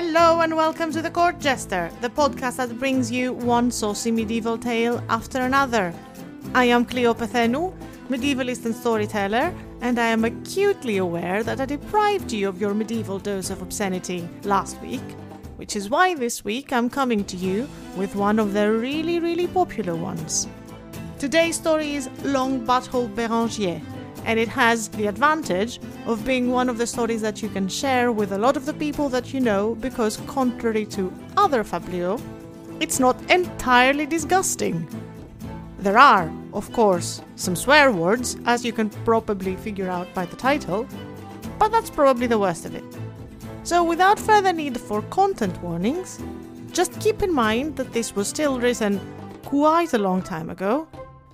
Hello and welcome to The Court Jester, the podcast that brings you one saucy medieval tale after another. I am Kleio Pethainou medievalist and storyteller, and I am acutely aware that I deprived you of your medieval dose of obscenity last week, which is why this week I'm coming to you with one of the really, really popular ones. Today's story is Long Butthole Berengier, and it has the advantage of being one of the stories that you can share with a lot of the people that you know because, contrary to other fabliaux, it's not entirely disgusting. There are, of course, some swear words, as you can probably figure out by the title, but that's probably the worst of it. So, without further need for content warnings, just keep in mind that this was still written quite a long time ago,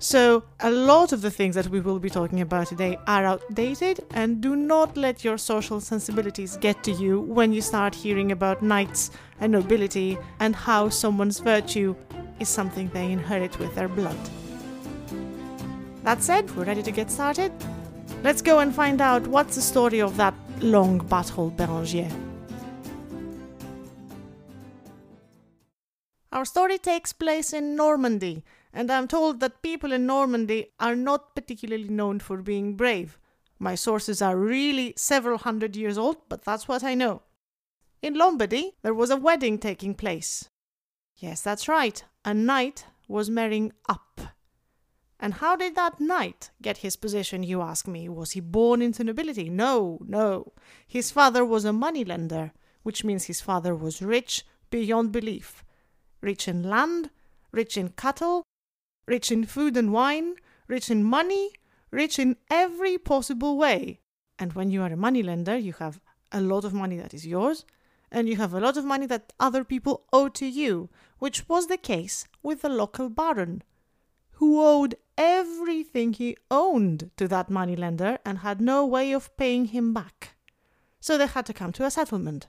so a lot of the things that we will be talking about today are outdated, and do not let your social sensibilities get to you when you start hearing about knights and nobility and how someone's virtue is something they inherit with their blood. That said, we're ready to get started? Let's go and find out what's the story of that long butthole Berengier. Our story takes place in Normandy, and I'm told that people in Normandy are not particularly known for being brave. My sources are really several hundred years old, but that's what I know. In Lombardy, there was a wedding taking place. Yes, that's right, a knight was marrying up. And how did that knight get his position, you ask me? Was he born into nobility? No, no. His father was a moneylender, which means his father was rich beyond belief. Rich in land, rich in cattle, rich in food and wine, rich in money, rich in every possible way. And when you are a moneylender, you have a lot of money that is yours, and you have a lot of money that other people owe to you, which was the case with the local baron, who owed everything he owned to that moneylender and had no way of paying him back. So they had to come to a settlement.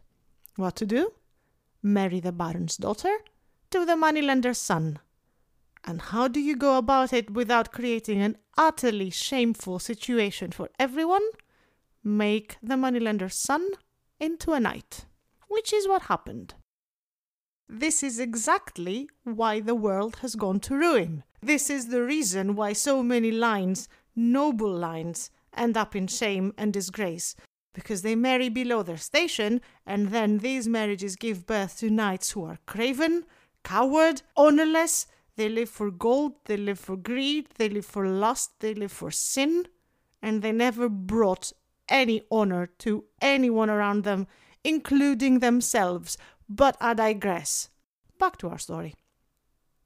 What to do? Marry the baron's daughter to the moneylender's son. And how do you go about it without creating an utterly shameful situation for everyone? Make the moneylender's son into a knight, which is what happened. This is exactly why the world has gone to ruin. This is the reason why so many lines, noble lines, end up in shame and disgrace, because they marry below their station, and then these marriages give birth to knights who are craven, coward, honourless, they live for gold, they live for greed, they live for lust, they live for sin, and they never brought any honor to anyone around them, including themselves. But I digress. Back to our story.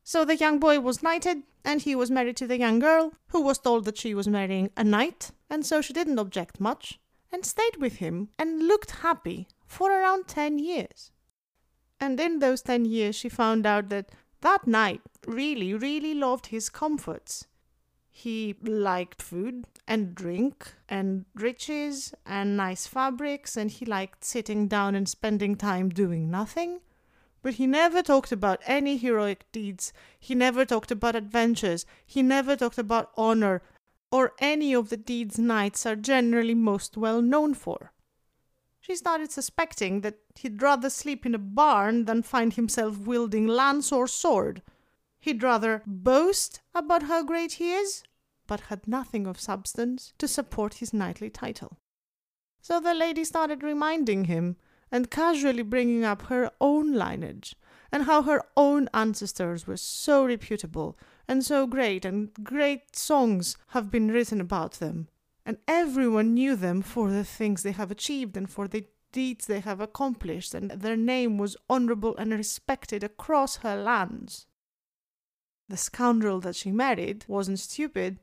So the young boy was knighted, and he was married to the young girl, who was told that she was marrying a knight, and so she didn't object much, and stayed with him and looked happy for around ten years. And in those ten years, she found out that that knight really, really loved his comforts. He liked food and drink and riches and nice fabrics, and he liked sitting down and spending time doing nothing. But he never talked about any heroic deeds, he never talked about adventures, he never talked about honor, or any of the deeds knights are generally most well known for. She started suspecting that he'd rather sleep in a barn than find himself wielding lance or sword. He'd rather boast about how great he is, but had nothing of substance to support his knightly title. So the lady started reminding him and casually bringing up her own lineage and how her own ancestors were so reputable and so great, and great songs have been written about them. And everyone knew them for the things they have achieved and for the deeds they have accomplished, and their name was honorable and respected across her lands. The scoundrel that she married wasn't stupid,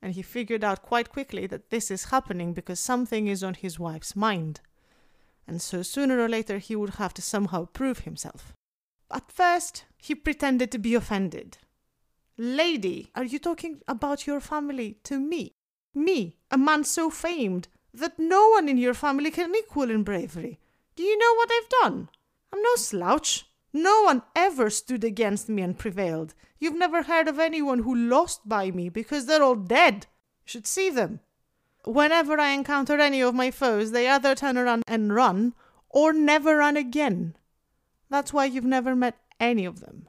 and he figured out quite quickly that this is happening because something is on his wife's mind. And so sooner or later he would have to somehow prove himself. At first, he pretended to be offended. Lady, are you talking about your family to me? Me, a man so famed that no one in your family can equal in bravery. Do you know what I've done? I'm no slouch. No one ever stood against me and prevailed. You've never heard of anyone who lost by me because they're all dead. You should see them. Whenever I encounter any of my foes, they either turn around and run or never run again. That's why you've never met any of them.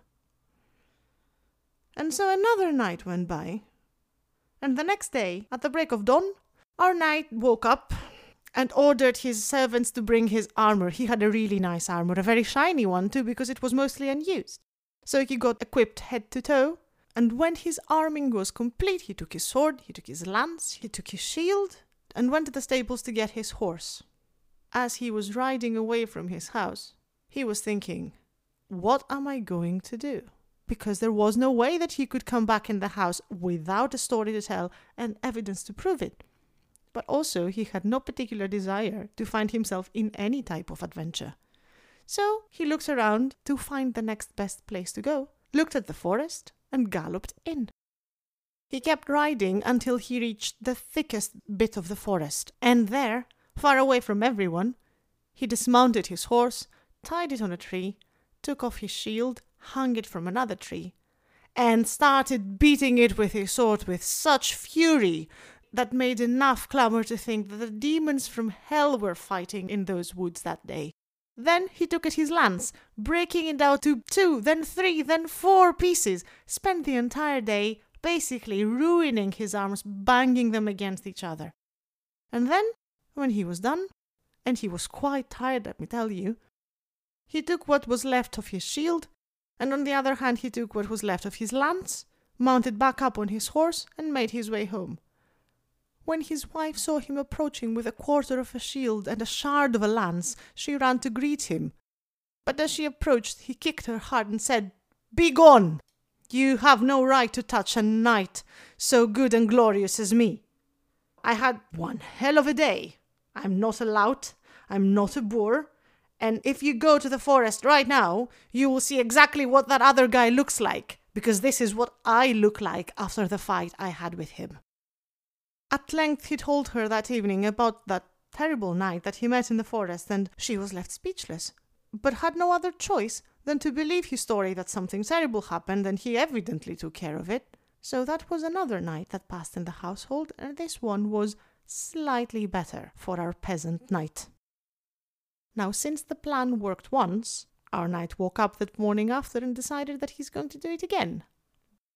And so another night went by, and the next day, at the break of dawn, our knight woke up and ordered his servants to bring his armor. He had a really nice armor, a very shiny one too, because it was mostly unused. So he got equipped head to toe, and when his arming was complete, he took his sword, he took his lance, he took his shield, and went to the stables to get his horse. As he was riding away from his house, he was thinking, What am I going to do? Because there was no way that he could come back in the house without a story to tell and evidence to prove it. But also, he had no particular desire to find himself in any type of adventure. So he looked around to find the next best place to go, looked at the forest, and galloped in. He kept riding until he reached the thickest bit of the forest, and there, far away from everyone, he dismounted his horse, tied it on a tree, took off his shield, hung it from another tree, and started beating it with his sword with such fury that made enough clamour to think that the demons from hell were fighting in those woods that day. Then he took at his lance, breaking it down to two, then three, then four pieces, spent the entire day basically ruining his arms, banging them against each other. And then, when he was done, and he was quite tired, let me tell you, he took what was left of his shield, and on the other hand, he took what was left of his lance, mounted back up on his horse, and made his way home. When his wife saw him approaching with a quarter of a shield and a shard of a lance, she ran to greet him. But as she approached, he kicked her hard and said, Begone! You have no right to touch a knight so good and glorious as me. I had one hell of a day. I'm not a lout, I'm not a boor, and if you go to the forest right now, you will see exactly what that other guy looks like, because this is what I look like after the fight I had with him. At length he told her that evening about that terrible night that he met in the forest, and she was left speechless, but had no other choice than to believe his story that something terrible happened, and he evidently took care of it. So that was another night that passed in the household, and this one was slightly better for our peasant knight. Now, since the plan worked once, our knight woke up that morning after and decided that he's going to do it again.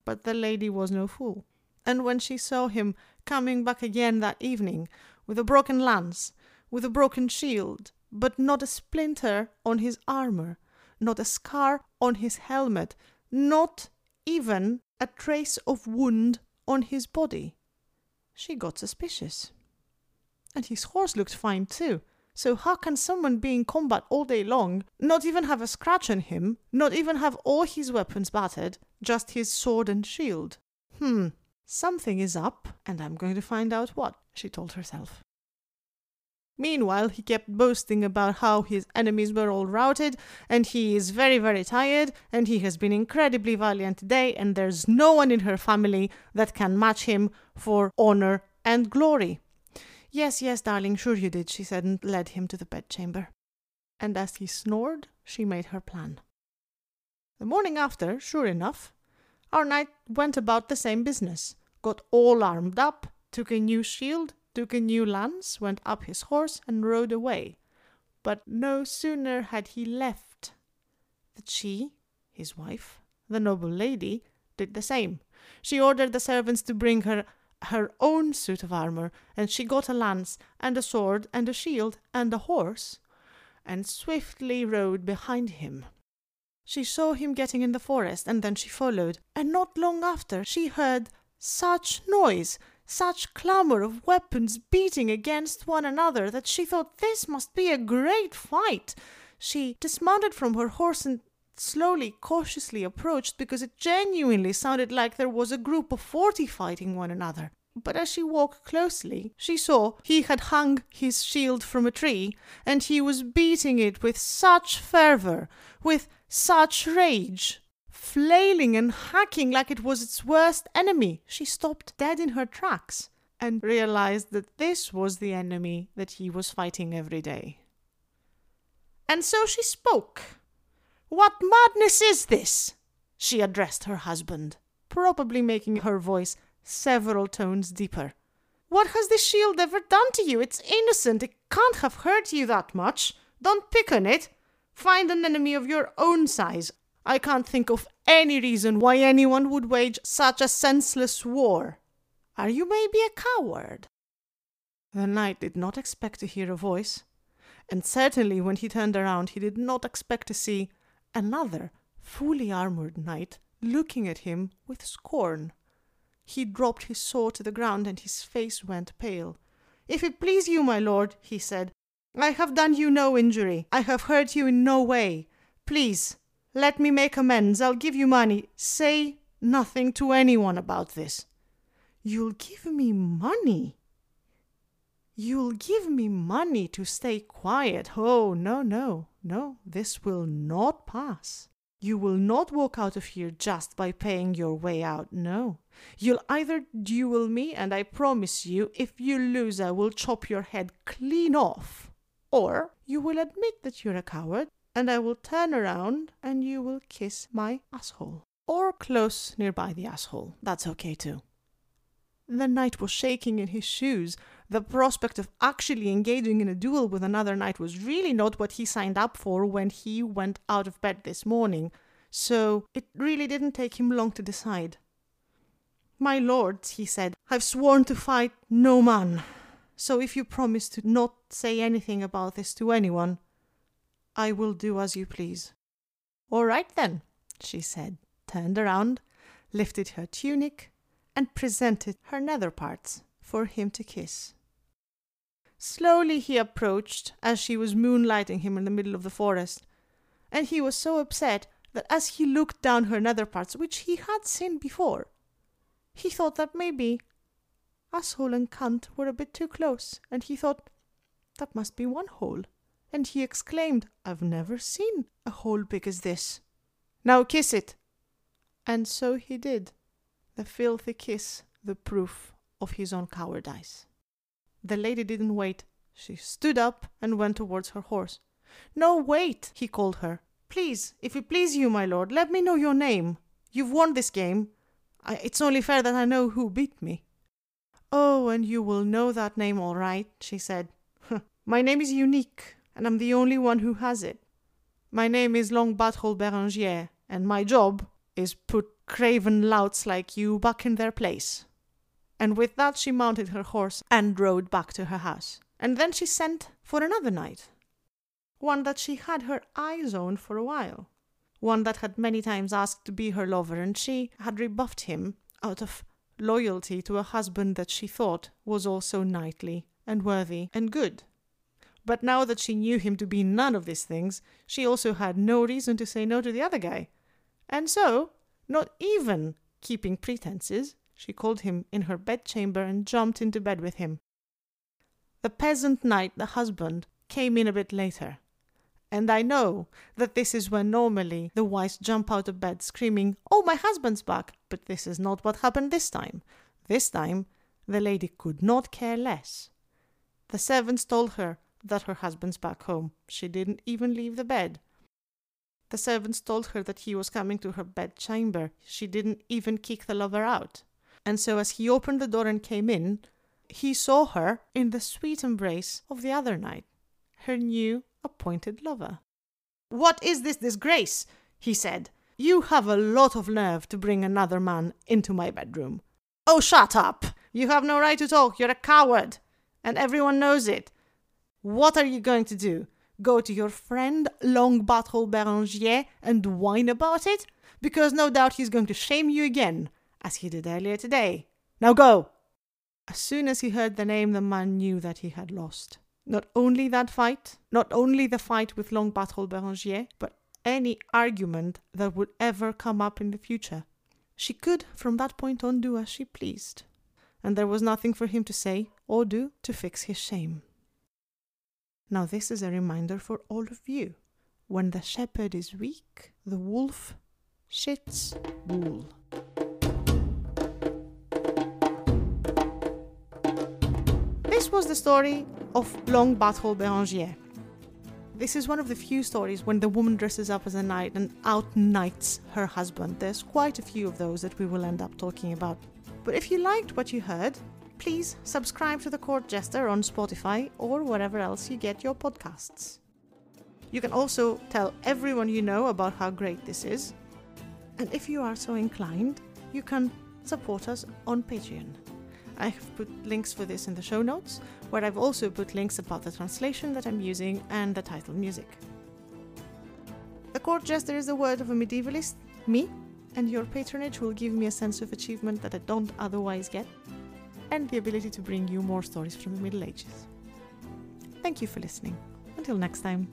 But the lady was no fool, and when she saw him coming back again that evening with a broken lance, with a broken shield, but not a splinter on his armor, not a scar on his helmet, not even a trace of wound on his body. She got suspicious. And his horse looked fine too. So how can someone be in combat all day long, not even have a scratch on him, not even have all his weapons battered, just his sword and shield? Hmm, something is up, and I'm going to find out what, she told herself. Meanwhile, he kept boasting about how his enemies were all routed, and he is very, very tired, and he has been incredibly valiant today, and there's no one in her family that can match him for honor and glory. Yes, yes, darling, sure you did, she said, and led him to the bedchamber. And as he snored, she made her plan. The morning after, sure enough, our knight went about the same business, got all armed up, took a new shield, took a new lance, went up his horse, and rode away. But no sooner had he left that she, his wife, the noble lady, did the same. She ordered the servants to bring her her own suit of armor, and she got a lance, and a sword, and a shield, and a horse, and swiftly rode behind him. She saw him getting in the forest, and then she followed, and not long after she heard such noise, such clamour of weapons beating against one another that she thought this must be a great fight. She dismounted from her horse and slowly, cautiously approached because it genuinely sounded like there was a group of forty fighting one another. But as she walked closely, she saw he had hung his shield from a tree, and he was beating it with such fervour, with such rage, flailing and hacking like it was its worst enemy. She stopped dead in her tracks and realized that this was the enemy that he was fighting every day. And so she spoke. What madness is this? She addressed her husband, probably making her voice several tones deeper. What has this shield ever done to you? It's innocent. It can't have hurt you that much. Don't pick on it. Find an enemy of your own size. I can't think of any reason why anyone would wage such a senseless war. Are you maybe a coward? The knight did not expect to hear a voice, and certainly when he turned around he did not expect to see another fully armored knight looking at him with scorn. He dropped his sword to the ground and his face went pale. If it please you, my lord, he said, I have done you no injury. I have hurt you in no way. Please, let me make amends. I'll give you money. Say nothing to anyone about this. You'll give me money? You'll give me money to stay quiet. Oh, no, no, no, this will not pass. You will not walk out of here just by paying your way out. No. You'll either duel me, and I promise you, if you lose, I will chop your head clean off. Or you will admit that you're a coward, and I will turn around and you will kiss my asshole. Or close nearby the asshole. That's okay too. The knight was shaking in his shoes. The prospect of actually engaging in a duel with another knight was really not what he signed up for when he went out of bed this morning, so it really didn't take him long to decide. My lords, he said, I've sworn to fight no man. So if you promise to not say anything about this to anyone, I will do as you please. All right then, she said, turned around, lifted her tunic, and presented her nether parts for him to kiss. Slowly he approached as she was moonlighting him in the middle of the forest, and he was so upset that as he looked down her nether parts, which he had seen before, he thought that maybe asshole and cunt were a bit too close, and he thought, that must be one hole. And he exclaimed, I've never seen a hole big as this. Now kiss it. And so he did. The filthy kiss, the proof of his own cowardice. The lady didn't wait. She stood up and went towards her horse. No, wait, he called her. Please, if it please you, my lord, let me know your name. You've won this game. I, it's only fair that I know who beat me. Oh, and you will know that name all right, she said. My name is unique, and I'm the only one who has it. My name is Long Butthole Berengier, and my job is put craven louts like you back in their place. And with that she mounted her horse and rode back to her house. And then she sent for another knight, one that she had her eyes on for a while, one that had many times asked to be her lover, and she had rebuffed him out of loyalty to a husband that she thought was also knightly and worthy and good. But now that she knew him to be none of these things, she also had no reason to say no to the other guy. And so, not even keeping pretenses, she called him in her bedchamber and jumped into bed with him. The peasant knight, the husband, came in a bit later. And I know that this is when normally the wives jump out of bed screaming, Oh, my husband's back! But this is not what happened this time. This time, the lady could not care less. The servants told her that her husband's back home. She didn't even leave the bed. The servants told her that he was coming to her bedchamber. She didn't even kick the lover out. And so, as he opened the door and came in, he saw her in the sweet embrace of the other knight, her new appointed lover. What is this disgrace? he said. You have a lot of nerve to bring another man into my bedroom. Oh, shut up! You have no right to talk. You're a coward. And everyone knows it. What are you going to do? Go to your friend Long Butthole Berengier and whine about it? Because no doubt he's going to shame you again, as he did earlier today. Now go! As soon as he heard the name, the man knew that he had lost. Not only that fight, not only the fight with Long Butthole Berengier, but any argument that would ever come up in the future. She could, from that point on, do as she pleased, and there was nothing for him to say or do to fix his shame. Now, this is a reminder for all of you. When the shepherd is weak, the wolf shits wool. This was the story of Long Butthole Berengier. This is one of the few stories when the woman dresses up as a knight and out-knights her husband. There's quite a few of those that we will end up talking about. But if you liked what you heard, please subscribe to the Court Jester on Spotify or wherever else you get your podcasts. You can also tell everyone you know about how great this is. And if you are so inclined, you can support us on Patreon. I have put links for this in the show notes, where I've also put links about the translation that I'm using and the title music. The court jester is the word of a medievalist, me, and your patronage will give me a sense of achievement that I don't otherwise get, and the ability to bring you more stories from the Middle Ages. Thank you for listening. Until next time.